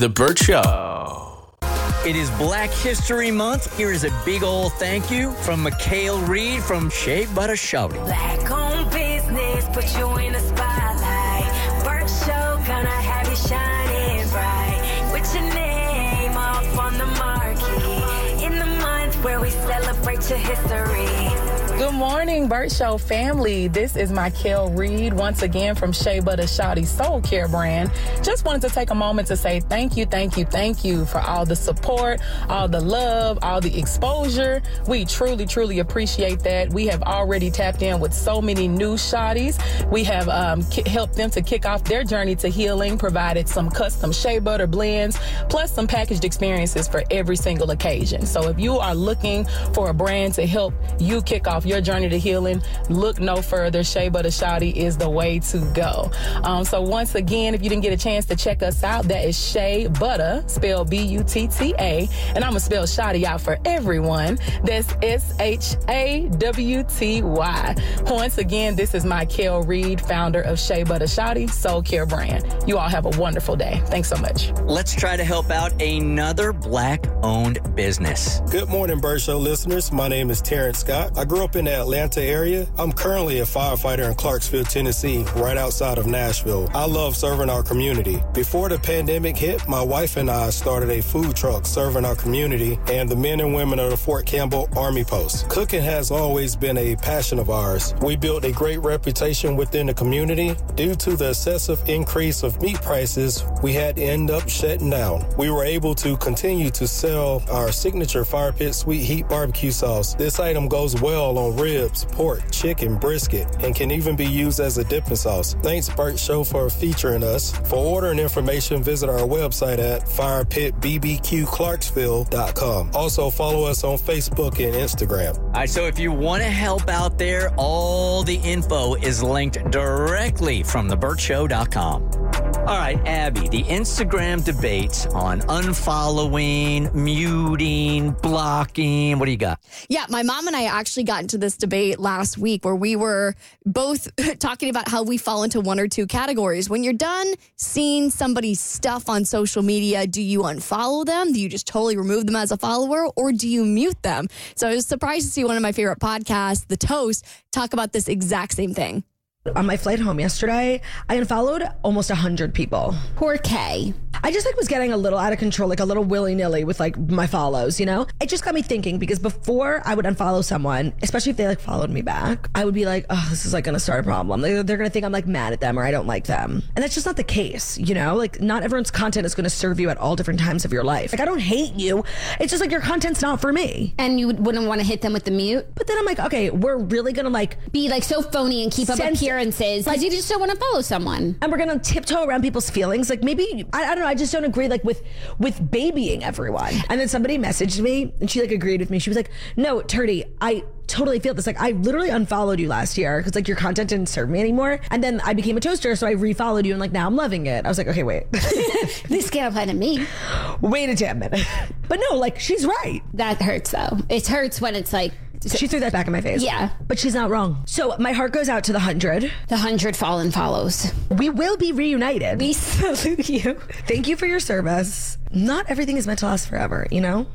The Bert Show. It is Black History Month. Here is a big old thank you from Mikhail Reed from Shea Butta Shawty. Black owned business, put you in the spotlight. Bert Show, gonna have you shining bright. With your name off on the marquee. In the month where we celebrate your history. Good morning, Bert Show family. This is Michael Reed once again from Shea Butta Shawty Soul Care brand. Just wanted to take a moment to say thank you, thank you, thank you for all the support, all the love, all the exposure. We truly, truly appreciate that. We have already tapped in with so many new shotties. We have um, ki- helped them to kick off their journey to healing, provided some custom shea butter blends, plus some packaged experiences for every single occasion. So if you are looking for a brand to help you kick off your journey to healing, look no further. Shea Butta Shawty is the way to go. Um, so once again, if you didn't get a chance to check us out, that is Shea Butta, spelled B-U-T-T-A, and I'm gonna spell Shawty out for everyone. That's S-H-A-W-T-Y. Once again, this is Michael Reed, founder of Shea Butta Shawty Soul Care brand. You all have a wonderful day. Thanks so much. Let's try to help out another black owned business. Good morning, Bert Show listeners. My name is Terrence Scott. I grew up in the Atlanta area. I'm currently a firefighter in Clarksville, Tennessee, right outside of Nashville. I love serving our community. Before the pandemic hit, my wife and I started a food truck serving our community and the men and women of the Fort Campbell Army Post. Cooking has always been a passion of ours. We built a great reputation within the community. Due to the excessive increase of meat prices, we had to end up shutting down. We were able to continue to sell our signature fire pit sweet heat barbecue sauce. This item goes well on ribs, pork, chicken, brisket, and can even be used as a dipping sauce. Thanks, Bert Show, for featuring us. For ordering information, visit our website at firepitbbqclarksville.com. Also, follow us on Facebook and Instagram. All right, so if you want to help out there, all the info is linked directly from thebertshow.com. All right, Abby, the Instagram debates on unfollowing, muting, blocking. What do you got? Yeah, my mom and I actually got into this debate last week where we were both talking about how we fall into one or two categories. When you're done seeing somebody's stuff on social media, do you unfollow them? Do you just totally remove them as a follower or do you mute them? So I was surprised to see one of my favorite podcasts, The Toast, talk about this exact same thing. On my flight home yesterday, I unfollowed almost 100 people. Poor Kay. I just like was getting a little out of control, like a little willy nilly with like my follows, you know? It just got me thinking because before I would unfollow someone, especially if they like followed me back, I would be like, oh, this is like gonna start a problem. They're, they're gonna think I'm like mad at them or I don't like them. And that's just not the case, you know? Like, not everyone's content is gonna serve you at all different times of your life. Like, I don't hate you. It's just like your content's not for me. And you wouldn't want to hit them with the mute? But then I'm like, okay, we're really gonna like be like so phony and keep up Sense- appearances like- because you just don't want to follow someone. and we're gonna tiptoe around people's feelings. Like maybe I, I don't know. I just don't agree like with with babying everyone. And then somebody messaged me and she like agreed with me. She was like, "No, Turdy, I totally feel this. Like I literally unfollowed you last year because like your content didn't serve me anymore. And then I became a toaster, so I refollowed you and like now I'm loving it. I was like, okay, wait, This can't apply to me. wait a damn minute. But no, like she's right. That hurts though. It hurts when it's like She threw that back in my face. Yeah. But she's not wrong. So my heart goes out to the hundred. the hundred fallen follows. We will be reunited. We salute you. Thank you for your service. Not everything is meant to last forever, you know?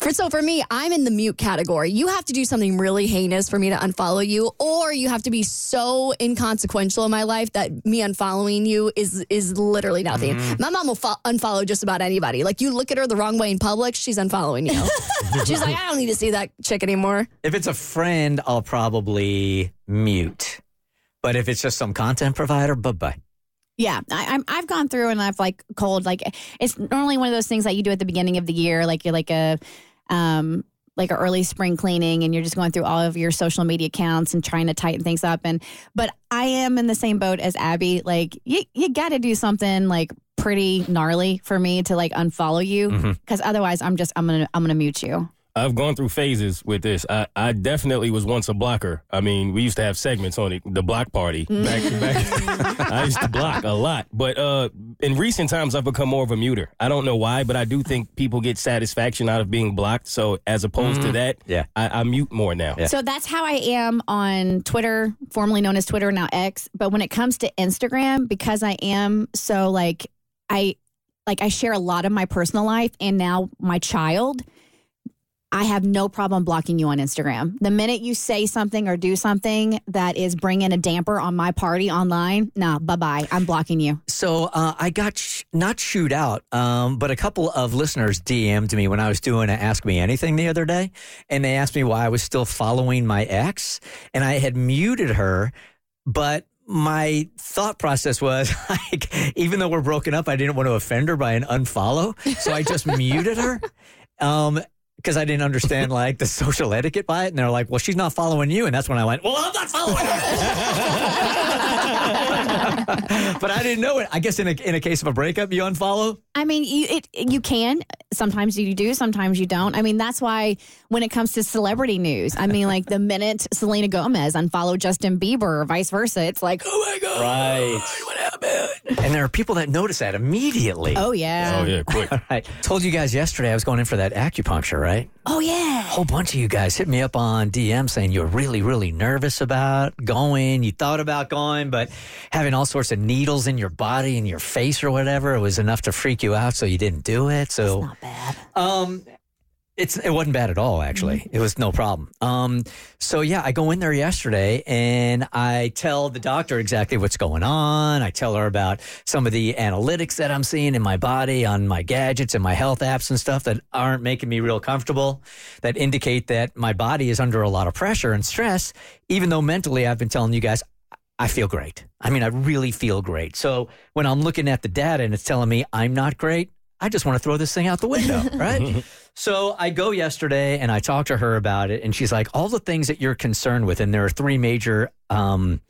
For so for me, I'm in the mute category. You have to do something really heinous for me to unfollow you, or you have to be so inconsequential in my life that me unfollowing you is is literally nothing. Mm-hmm. My mom will fo- unfollow just about anybody. Like you look at her the wrong way in public, she's unfollowing you. she's like, I don't need to see that chick anymore. If it's a friend, I'll probably mute. But if it's just some content provider, bye bye. Yeah, I, I'm. I've gone through and I've like cold. Like it's normally one of those things that you do at the beginning of the year, like you're like a, um, like an early spring cleaning, and you're just going through all of your social media accounts and trying to tighten things up. And but I am in the same boat as Abby. Like you, you got to do something like pretty gnarly for me to like unfollow you, because otherwise I'm just I'm gonna I'm gonna mute you. I've gone through phases with this. I, I definitely was once a blocker. I mean, we used to have segments on it, the block party. Back, back, I used to block a lot. But uh, in recent times, I've become more of a muter. I don't know why, but I do think people get satisfaction out of being blocked. So as opposed to that, Yeah. I, I mute more now. So that's how I am on Twitter, formerly known as Twitter, now X. But when it comes to Instagram, because I am so like I like I share a lot of my personal life and now my child, I have no problem blocking you on Instagram. The minute you say something or do something that is bringing a damper on my party online, nah, bye bye. I'm blocking you. So uh, I got sh- not chewed out, um, but a couple of listeners DM'd me when I was doing an Ask Me Anything the other day, and they asked me why I was still following my ex, and I had muted her, but my thought process was like, even though we're broken up, I didn't want to offend her by an unfollow, so I just muted her. Um, because I didn't understand like the social etiquette by it, and they're like, "Well, she's not following you," and that's when I went, "Well, I'm not following her." but I didn't know it. I guess in a in a case of a breakup, you unfollow. I mean, you it you can. Sometimes you do, sometimes you don't. I mean, that's why when it comes to celebrity news, I mean, like the minute Selena Gomez unfollowed Justin Bieber or vice versa, it's like, oh my god, Right. What happened? And there are people that notice that immediately. oh yeah, Oh, yeah, quick. I told you guys yesterday I was going in for that acupuncture, right? oh yeah. A whole bunch of you guys hit me up on DM saying you were really, really nervous about going. You thought about going, but having all sorts of needles in your body and your face or whatever, it was enough to freak you out, so you didn't do it. So Not bad. um, it's it wasn't bad at all. Actually, it was no problem. Um, so yeah, I go in there yesterday and I tell the doctor exactly what's going on. I tell her about some of the analytics that I'm seeing in my body on my gadgets and my health apps and stuff that aren't making me real comfortable. That indicate that my body is under a lot of pressure and stress. Even though mentally, I've been telling you guys. I feel great. I mean, I really feel great. So when I'm looking at the data and it's telling me I'm not great, I just want to throw this thing out the window, right? so I go yesterday and I talk to her about it, and she's like, all the things that you're concerned with, and there are three major um,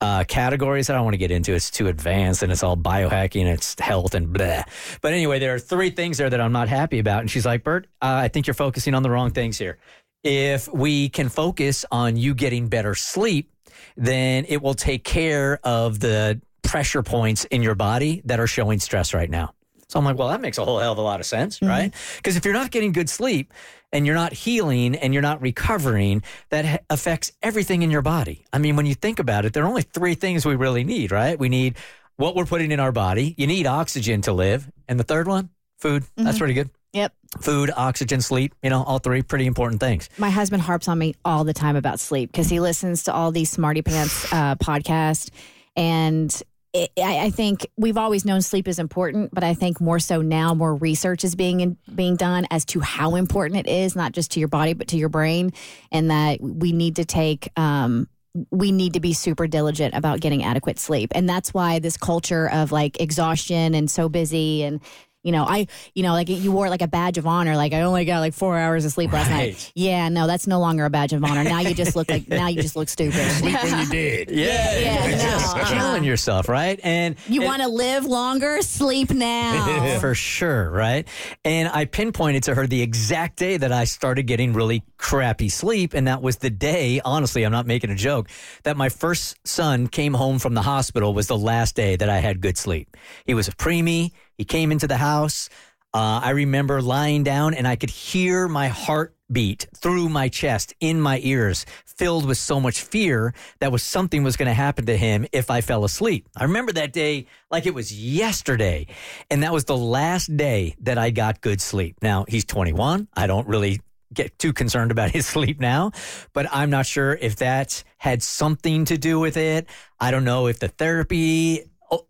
uh, categories. That I don't want to get into. It's too advanced, and it's all biohacking, and it's health and blah. But anyway, there are three things there that I'm not happy about, and she's like, Bert, uh, I think you're focusing on the wrong things here. If we can focus on you getting better sleep, then it will take care of the pressure points in your body that are showing stress right now. So I'm like, well, that makes a whole hell of a lot of sense, right? Because if you're not getting good sleep and you're not healing and you're not recovering, that ha- affects everything in your body. I mean, when you think about it, there are only three things we really need, right? We need what we're putting in our body. You need oxygen to live. And the third one, food. That's pretty good. Yep. Food, oxygen, sleep, you know, all three pretty important things. My husband harps on me all the time about sleep because he listens to all these smarty pants uh, podcasts, and I, I think we've always known sleep is important, but I think more so now, more research is being in, being done as to how important it is, not just to your body but to your brain, and that we need to take. Um, we need to be super diligent about getting adequate sleep, and that's why this culture of like exhaustion and so busy and. You know, I, you know, like you wore it like a badge of honor. Like I only got like four hours of sleep last night. Yeah, no, that's no longer a badge of honor. Now you just look like now you just look stupid. Sleep when you did. Yeah, Yeah, you're no, just killing yourself, right? And You want to live longer? Sleep now. for sure, right? And I pinpointed to her the exact day that I started getting really crappy sleep. And that was the day, honestly, I'm not making a joke, that my first son came home from the hospital was the last day that I had good sleep. He was a preemie. He came into the house. Uh, I remember lying down and I could hear my heart beat through my chest, in my ears, filled with so much fear that was something was going to happen to him if I fell asleep. I remember that day like it was yesterday. And that was the last day that I got good sleep. Now, he's 21. I don't really get too concerned about his sleep now, but I'm not sure if that had something to do with it. I don't know if the therapy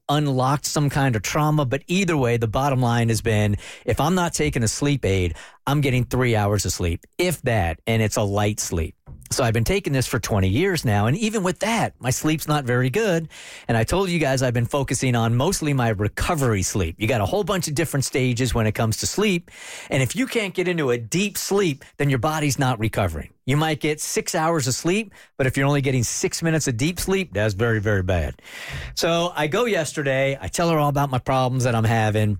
unlocked some kind of trauma. But either way, the bottom line has been if I'm not taking a sleep aid, I'm getting three hours of sleep, if that, and it's a light sleep. So I've been taking this for 20 years now. And even with that, my sleep's not very good. And I told you guys I've been focusing on mostly my recovery sleep. You got a whole bunch of different stages when it comes to sleep. And if you can't get into a deep sleep, then your body's not recovering. You might get six hours of sleep, but if you're only getting six minutes of deep sleep, that's very, very bad. So I go yesterday. I tell her all about my problems that I'm having.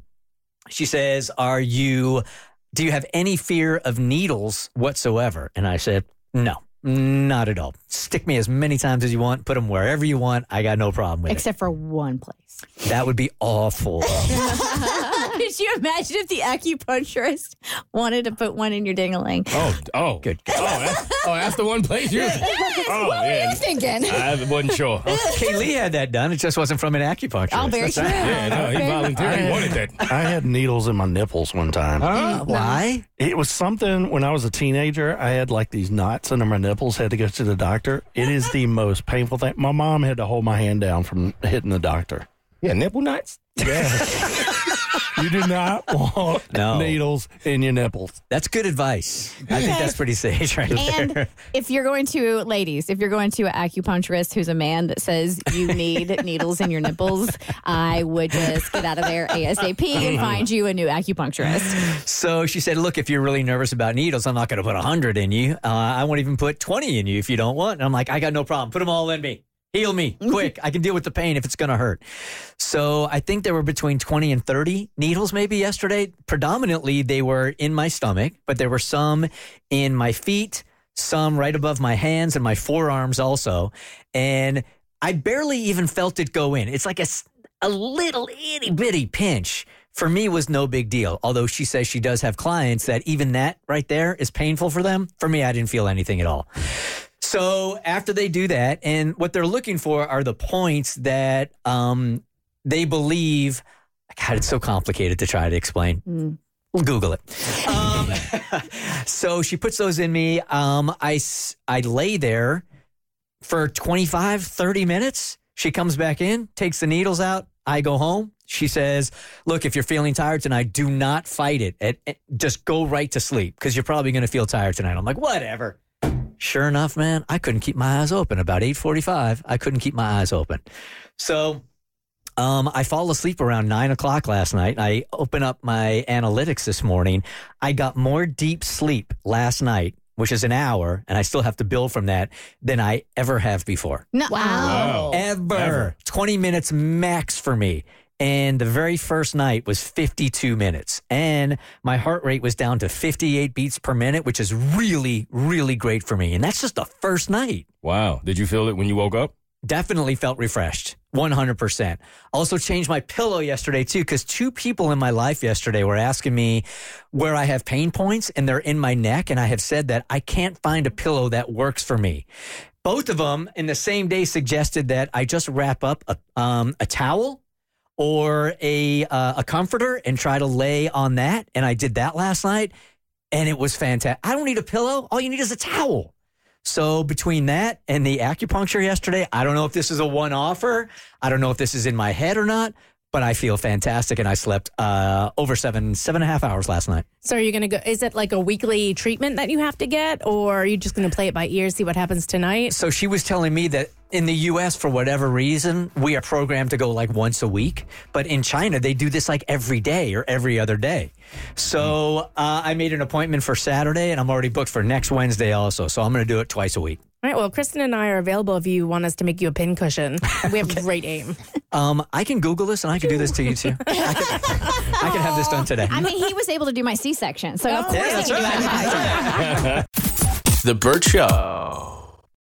She says, Are you, do you have any fear of needles whatsoever? And I said, No. Not at all. Stick me as many times as you want. Put them wherever you want. I got no problem with Except for one place. That would be awful. Could you imagine if the acupuncturist wanted to put one in your dingling? Oh, oh, Good. Oh, that's, oh, that's the one place you. Oh, what were you thinking? I wasn't sure. Kaylee had that done. It just wasn't from an acupuncturist. Oh, very That's true. right. Yeah, no, he Very volunteered. He wanted that. I had needles in my nipples one time. Uh, why? It was something when I was a teenager. I had like these knots under my nipples. Had to go to the doctor. It is the most painful thing. My mom had to hold my hand down from hitting the doctor. Yeah, nipple knots. You do not want No. needles in your nipples. That's good advice. I think that's pretty sage right there. And if you're going to, ladies, if you're going to an acupuncturist who's a man that says you need needles in your nipples, I would just get out of there ASAP and find you a new acupuncturist. So she said, Look, if you're really nervous about needles, I'm not going to put 100 in you. Uh, I won't even put 20 in you if you don't want. And I'm like, I got no problem. Put them all in me. Heal me quick. I can deal with the pain if it's going to hurt. So I think there were between 20 and 30 needles maybe yesterday. Predominantly, they were in my stomach, but there were some in my feet, some right above my hands and my forearms also. And I barely even felt it go in. It's like a, a little itty bitty pinch for me was no big deal. Although she says she does have clients that even that right there is painful for them. For me, I didn't feel anything at all. So after they do that, and what they're looking for are the points that um, they believe. God, it's so complicated to try to explain. Google it. Um, so she puts those in me. Um, I, I lay there for 25, 30 minutes. She comes back in, takes the needles out. I go home. She says, Look, if you're feeling tired tonight, do not fight it. It- it- just go right to sleep because you're probably going to feel tired tonight. I'm like, Whatever. Sure enough, man, I couldn't keep my eyes open. About 8:45, I couldn't keep my eyes open. So um, I fall asleep around nine o'clock last night. I open up my analytics this morning. I got more deep sleep last night, which is an hour, and I still have to bill from that than I ever have before. No, Wow. Ever. Ever. 20 minutes max for me. And the very first night was 52 minutes. And my heart rate was down to 58 beats per minute, which is really, really great for me. And that's just the first night Wow. Did you feel it when you woke up? definitely felt refreshed 100% also changed my pillow yesterday too because two people in my life yesterday were asking me where i have pain points and they're in my neck and i have said that i can't find a pillow that works for me both of them in the same day suggested that i just wrap up a, um, a towel or a, uh, a comforter and try to lay on that and i did that last night and it was fantastic i don't need a pillow all you need is a towel so between that and the acupuncture yesterday, I don't know if this is a one offer. I don't know if this is in my head or not, but I feel fantastic and I slept uh, over seven, seven and a half hours last night. So are you going to go? Is it like a weekly treatment that you have to get, or are you just going to play it by ear, see what happens tonight? So she was telling me that in the US, for whatever reason, we are programmed to go like once a week. But in China, they do this like every day or every other day. So uh, I made an appointment for Saturday and I'm already booked for next Wednesday also. So I'm going to do it twice a week. All right. Well, Kristen and I are available if you want us to make you a pin cushion. We have great aim. Um, I can Google this and I can do this to you too. I can, I can have this done today. I mean, he was able to do my C section. So, of course, Yeah, he that's can do right. my The Bert Show.